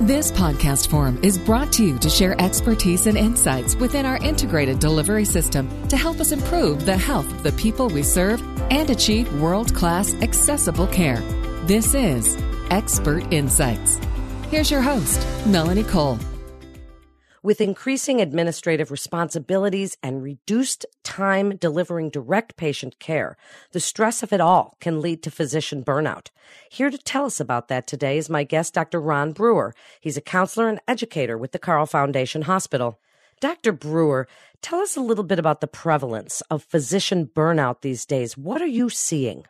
This podcast forum is brought to you to share expertise and insights within our integrated delivery system to help us improve the health of the people we serve and achieve world class accessible care. This is Expert Insights. Here's your host, Melanie Cole. With increasing administrative responsibilities and reduced time delivering direct patient care, the stress of it all can lead to physician burnout. Here to tell us about that today is my guest, Dr. Ron Brewer. He's a counselor and educator with the Carle Foundation Hospital. Dr. Brewer, tell us a little bit about the prevalence of physician burnout these days. What are you seeing?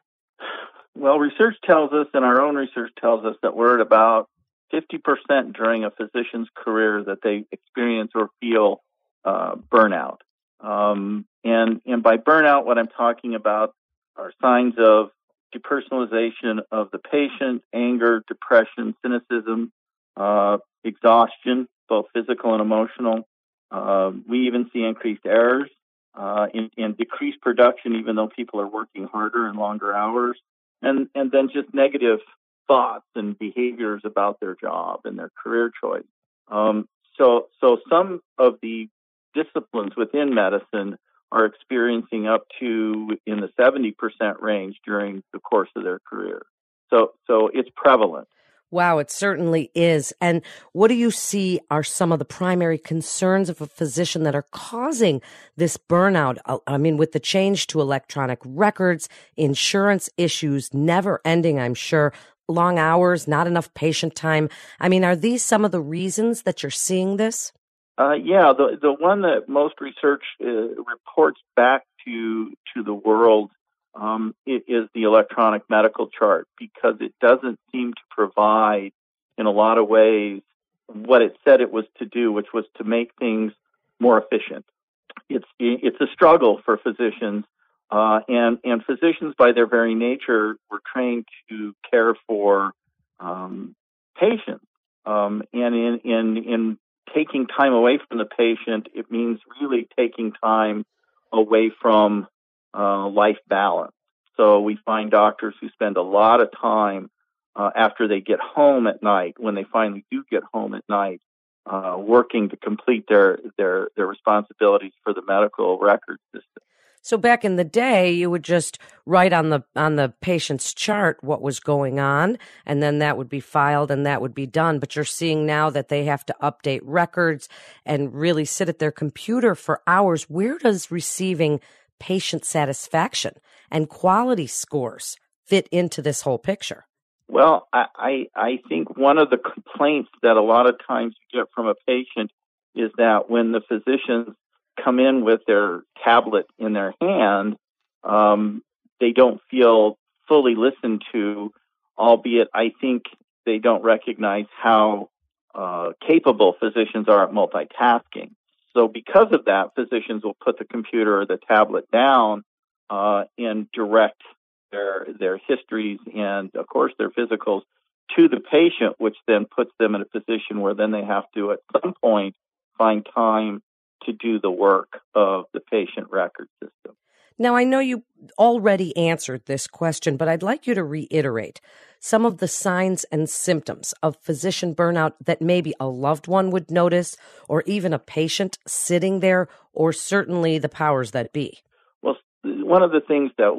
Well, research tells us, and our own research tells us, that we're at about 50% during a physician's career that they experience or feel uh, burnout. Um, and, and by burnout, what I'm talking about are signs of depersonalization of the patient, anger, depression, cynicism, uh, exhaustion, both physical and emotional. Uh, we even see increased errors uh, and, and decreased production, even though people are working harder and longer hours. And, and then just negative thoughts and behaviors about their job and their career choice. Um, so, so some of the disciplines within medicine are experiencing up to in the 70% range during the course of their career. So, so it's prevalent. Wow, it certainly is. And what do you see are some of the primary concerns of a physician that are causing this burnout? Uh, I mean, with the change to electronic records, insurance issues never ending, I'm sure, long hours, not enough patient time. I mean, are these some of the reasons that you're seeing this? Uh, yeah, the the one that most research uh, reports back to to the world um, is the electronic medical chart because it doesn't seem to provide, in a lot of ways, what it said it was to do, which was to make things more efficient. It's it's a struggle for physicians uh, and and physicians, by their very nature, were trained to care for um, patients. Um, and in in in taking time away from the patient, it means really taking time away from uh, life balance. So we find doctors who spend a lot of time uh, after they get home at night, when they finally do get home at night, uh, working to complete their their their responsibilities for the medical record system. So back in the day, you would just write on the on the patient's chart what was going on, and then that would be filed and that would be done. But you're seeing now that they have to update records and really sit at their computer for hours. Where does receiving patient satisfaction and quality scores fit into this whole picture? Well, I, I think one of the complaints that a lot of times you get from a patient is that when the physicians come in with their tablet in their hand, um, they don't feel fully listened to, albeit I think they don't recognize how uh, capable physicians are at multitasking. So, because of that, physicians will put the computer or the tablet down uh, and direct their their histories and, of course, their physicals to the patient, which then puts them in a position where then they have to, at some point, find time to do the work of the patient record system. Now, I know you already answered this question, but I'd like you to reiterate some of the signs and symptoms of physician burnout that maybe a loved one would notice, or even a patient sitting there, or certainly the powers that be. Well, one of the things that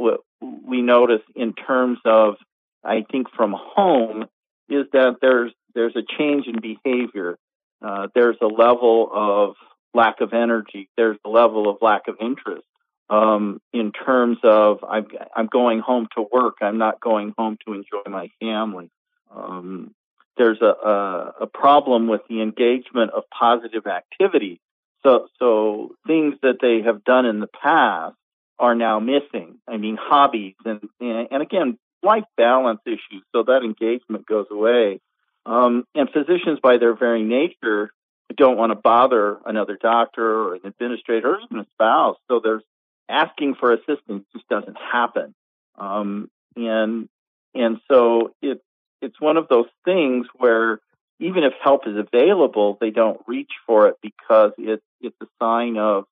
we notice in terms of, I think, from home is that there's there's a change in behavior. Uh, there's a level of lack of energy. There's a level of lack of interest um, in terms of I'm, I'm going home to work. I'm not going home to enjoy my family. Um, there's a, a, a problem with the engagement of positive activity. So, so things that they have done in the past are now missing. I mean, hobbies and, and again, life balance issues. So that engagement goes away. Um, and physicians, by their very nature, don't want to bother another doctor or an administrator or even a spouse. So there's asking for assistance just doesn't happen. Um, and and so it it's one of those things where even if help is available, they don't reach for it because it it's a sign of,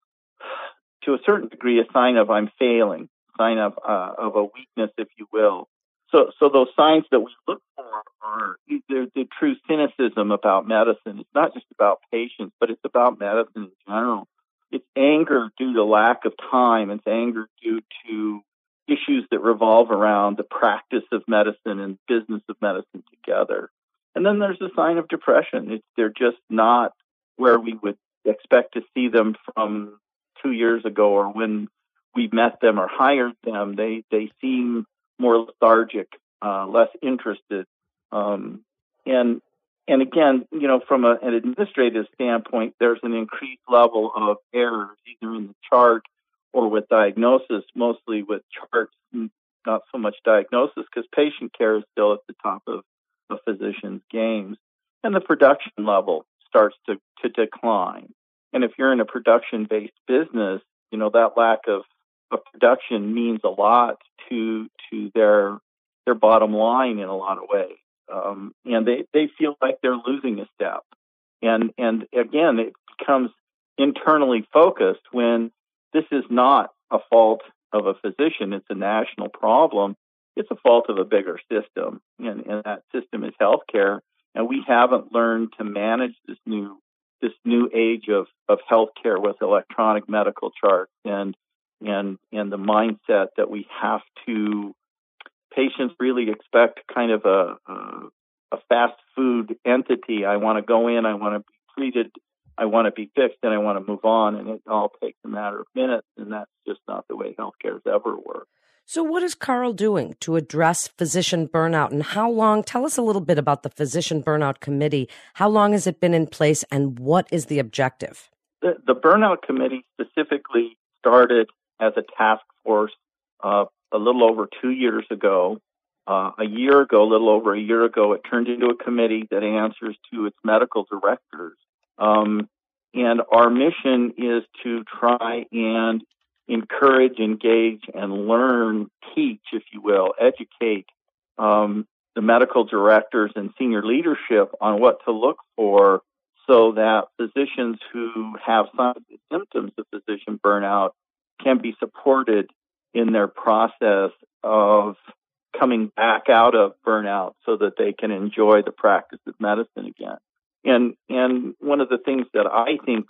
to a certain degree, a sign of I'm failing, sign of uh, of a weakness, if you will. So so those signs that we look for are the, the true cynicism about medicine. It's not just about patients, but it's about medicine in general. It's anger due to lack of time. It's anger due to issues that revolve around the practice of medicine and business of medicine together. And then there's a sign of depression. It's, they're just not where we would expect to see them from two years ago or when we met them or hired them. They they seem more lethargic, uh, less interested, um, and and again, you know, from a, an administrative standpoint, there's an increased level of errors either in the chart or with diagnosis, mostly with charts, not so much diagnosis, because patient care is still at the top of a physician's games. And the production level starts to, to decline. And if you're in a production based business, you know, that lack of, of production means a lot to to their their bottom line in a lot of ways. Um, and they, they feel like they're losing a step. And and again, it becomes internally focused when this is not a fault of a physician, it's a national problem. It's a fault of a bigger system, and, and that system is healthcare. And we haven't learned to manage this new this new age of, of healthcare with electronic medical charts and and and the mindset that we have to patients really expect kind of a a, a fast food entity. I want to go in, I want to be treated I want to be fixed and I want to move on, and it all takes a matter of minutes, and that's just not the way healthcare has ever worked. So, what is Carle doing to address physician burnout, and how long? Tell us a little bit about the Physician Burnout Committee. How long has it been in place, and what is the objective? The, the Burnout Committee specifically started as a task force uh, a little over two years ago. Uh, a year ago, a little over a year ago, it turned into a committee that answers to its medical directors um, and our mission is to try and encourage, engage, and learn, teach, if you will, educate um, the medical directors and senior leadership on what to look for so that physicians who have signs and symptoms of physician burnout can be supported in their process of coming back out of burnout so that they can enjoy the practice of medicine again. And and one of the things that I think,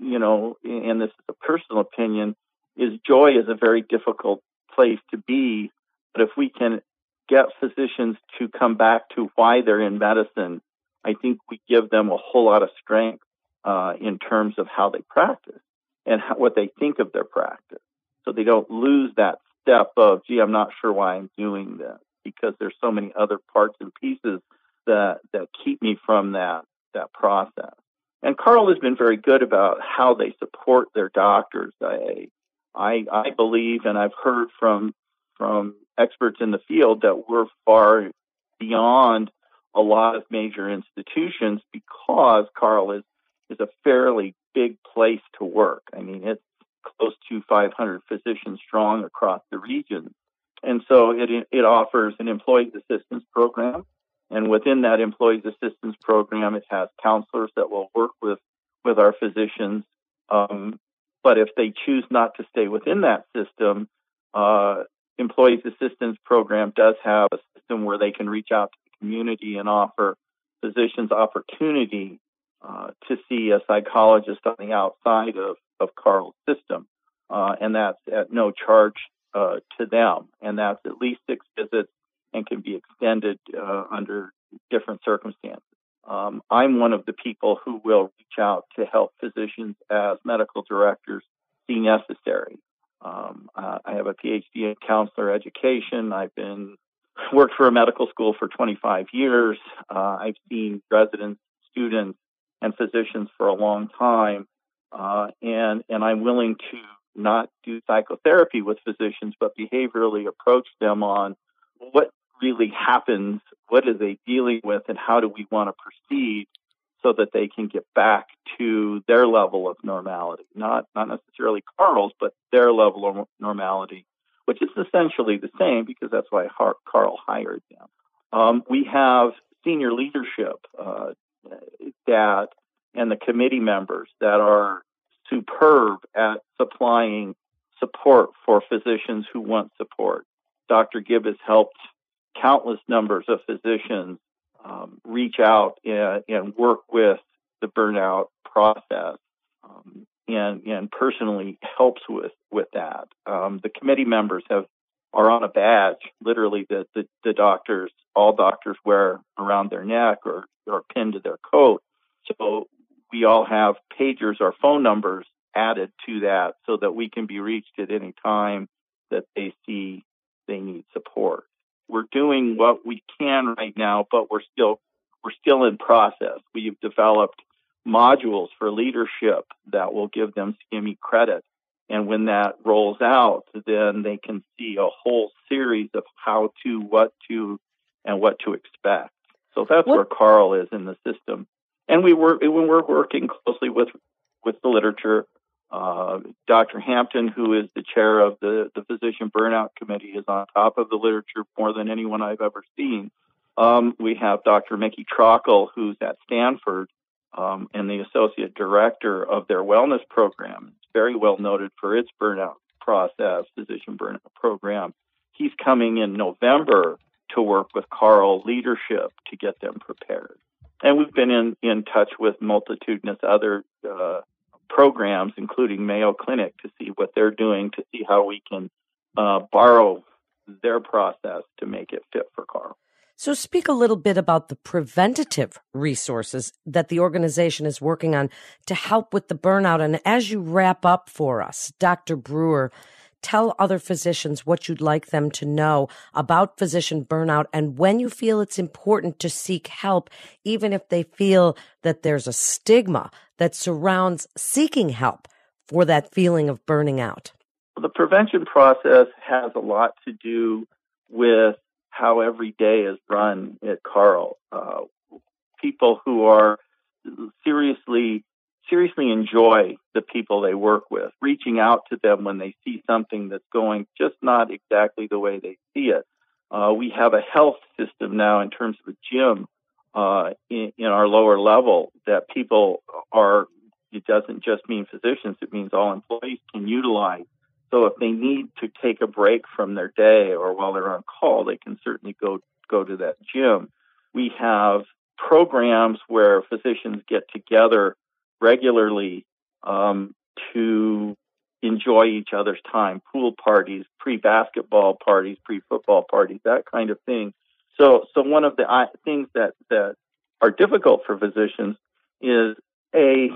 you know, and this is a personal opinion, is joy is a very difficult place to be. But if we can get physicians to come back to why they're in medicine, I think we give them a whole lot of strength uh, in terms of how they practice and how, what they think of their practice. So they don't lose that step of, gee, I'm not sure why I'm doing this because there's so many other parts and pieces that that keep me from that that process. And Carle has been very good about how they support their doctors. I, I, I believe, and I've heard from from experts in the field that we're far beyond a lot of major institutions because Carle is is a fairly big place to work. I mean, it's close to 500 physicians strong across the region, and so it it offers an employees assistance program and within that employees assistance program, it has counselors that will work with, with our physicians. Um, but if they choose not to stay within that system, uh, employees assistance program does have a system where they can reach out to the community and offer physicians opportunity uh, to see a psychologist on the outside of, of Carle's system. Uh, and that's at no charge uh, to them. And that's at least six visits and can be extended uh, under different circumstances. Um, I'm one of the people who will reach out to help physicians as medical directors see necessary. Um, I have a PhD in counselor education. I've been worked for a medical school for 25 years. Uh, I've seen residents, students, and physicians for a long time, uh, and and I'm willing to not do psychotherapy with physicians, but behaviorally approach them on what really happens, what are they dealing with, and how do we want to proceed so that they can get back to their level of normality, not not necessarily Carle's, but their level of normality, which is essentially the same because that's why Carle hired them. Um, we have senior leadership uh, that and the committee members that are superb at supplying support for physicians who want support. Dr. Gibb has helped countless numbers of physicians um, reach out and, and, work with the burnout process um, and, and personally helps with, with that. Um, the committee members have are on a badge, literally that the, the doctors, all doctors wear around their neck or, or pinned to their coat. So we all have pagers or phone numbers added to that so that we can be reached at any time that they see they need support. We're doing what we can right now, but we're still we're still in process. We've developed modules for leadership that will give them CME credit. And when that rolls out, then they can see a whole series of how to, what to, and what to expect. So that's what? where Carle is in the system. And we work when we're working closely with with the literature. Uh, Dr. Hampton, who is the chair of the, the Physician Burnout Committee, is on top of the literature more than anyone I've ever seen. Um, we have Dr. Mickey Trockel, who's at Stanford um, and the associate director of their wellness program. It's very well noted for its burnout process, physician burnout program. He's coming in November to work with Carle leadership to get them prepared. And we've been in, in touch with multitudinous other uh, programs, including Mayo Clinic, to see what they're doing, to see how we can uh, borrow their process to make it fit for Carle. So, speak a little bit about the preventative resources that the organization is working on to help with the burnout. And as you wrap up for us, Dr. Brewer, tell other physicians what you'd like them to know about physician burnout and when you feel it's important to seek help, even if they feel that there's a stigma that surrounds seeking help for that feeling of burning out. The prevention process has a lot to do with how every day is run at Carle. Uh, people who are seriously seriously enjoy the people they work with, reaching out to them when they see something that's going just not exactly the way they see it. Uh, we have a health system now in terms of a gym uh, in, in, our lower level that people are. It doesn't just mean physicians; it means all employees can utilize so if they need to take a break from their day or while they're on call, they can certainly go go to that gym. We have programs where physicians get together regularly um, to enjoy each other's time, pool parties, pre-basketball parties, pre-football parties, that kind of thing. So, so one of the uh, things that that are difficult for physicians is a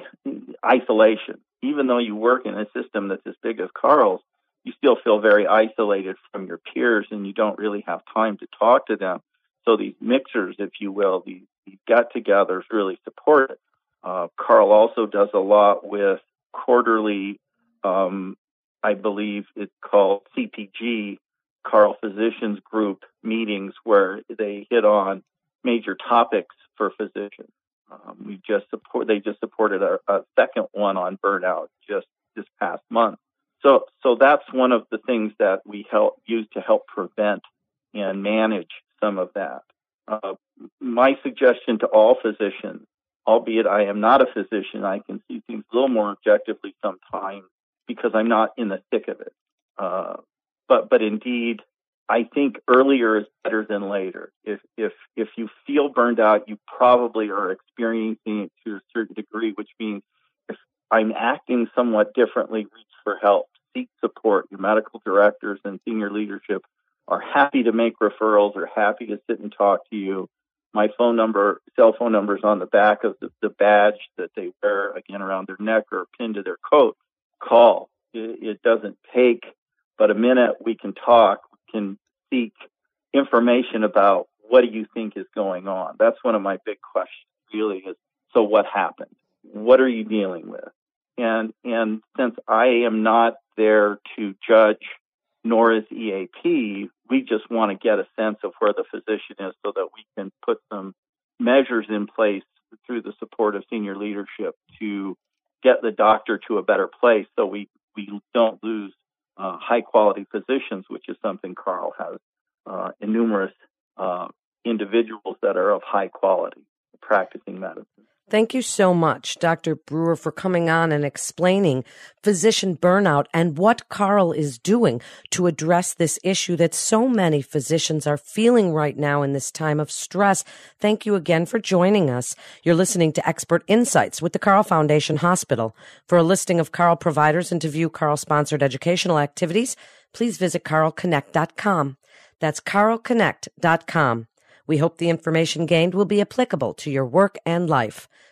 isolation even though you work in a system that's as big as Carle's, you still feel very isolated from your peers and you don't really have time to talk to them. So these mixers, if you will, these, these get togethers really support it. Uh, Carle also does a lot with quarterly, um, I believe it's called CPG, Carle Physicians Group meetings where they hit on major topics for physicians. Um, we just support. They just supported a, a second one on burnout just this past month. So, so that's one of the things that we help use to help prevent and manage some of that. Uh, my suggestion to all physicians, albeit I am not a physician, I can see things a little more objectively sometimes because I'm not in the thick of it. Uh, but, but indeed, I think earlier is better than later. If if if you feel burned out, you probably are experiencing it to a certain degree, which means if I'm acting somewhat differently, reach for help, seek support. Your medical directors and senior leadership are happy to make referrals, are happy to sit and talk to you. My phone number, cell phone number is on the back of the, the badge that they wear again around their neck or pinned to their coat. Call. It, it doesn't take but a minute. We can talk can seek information about what do you think is going on. That's one of my big questions really is so what happened? What are you dealing with? And and since I am not there to judge nor is EAP, we just want to get a sense of where the physician is so that we can put some measures in place through the support of senior leadership to get the doctor to a better place so we, we don't lose uh, high quality physicians, which is something Carle has uh, numerous uh, individuals that are of high quality practicing medicine. Thank you so much, Dr. Brewer, for coming on and explaining physician burnout and what Carle is doing to address this issue that so many physicians are feeling right now in this time of stress. Thank you again for joining us. You're listening to Expert Insights with the Carle Foundation Hospital. For a listing of Carle providers and to view Carle sponsored educational activities, please visit carleconnect.com. That's carleconnect.com. We hope the information gained will be applicable to your work and life.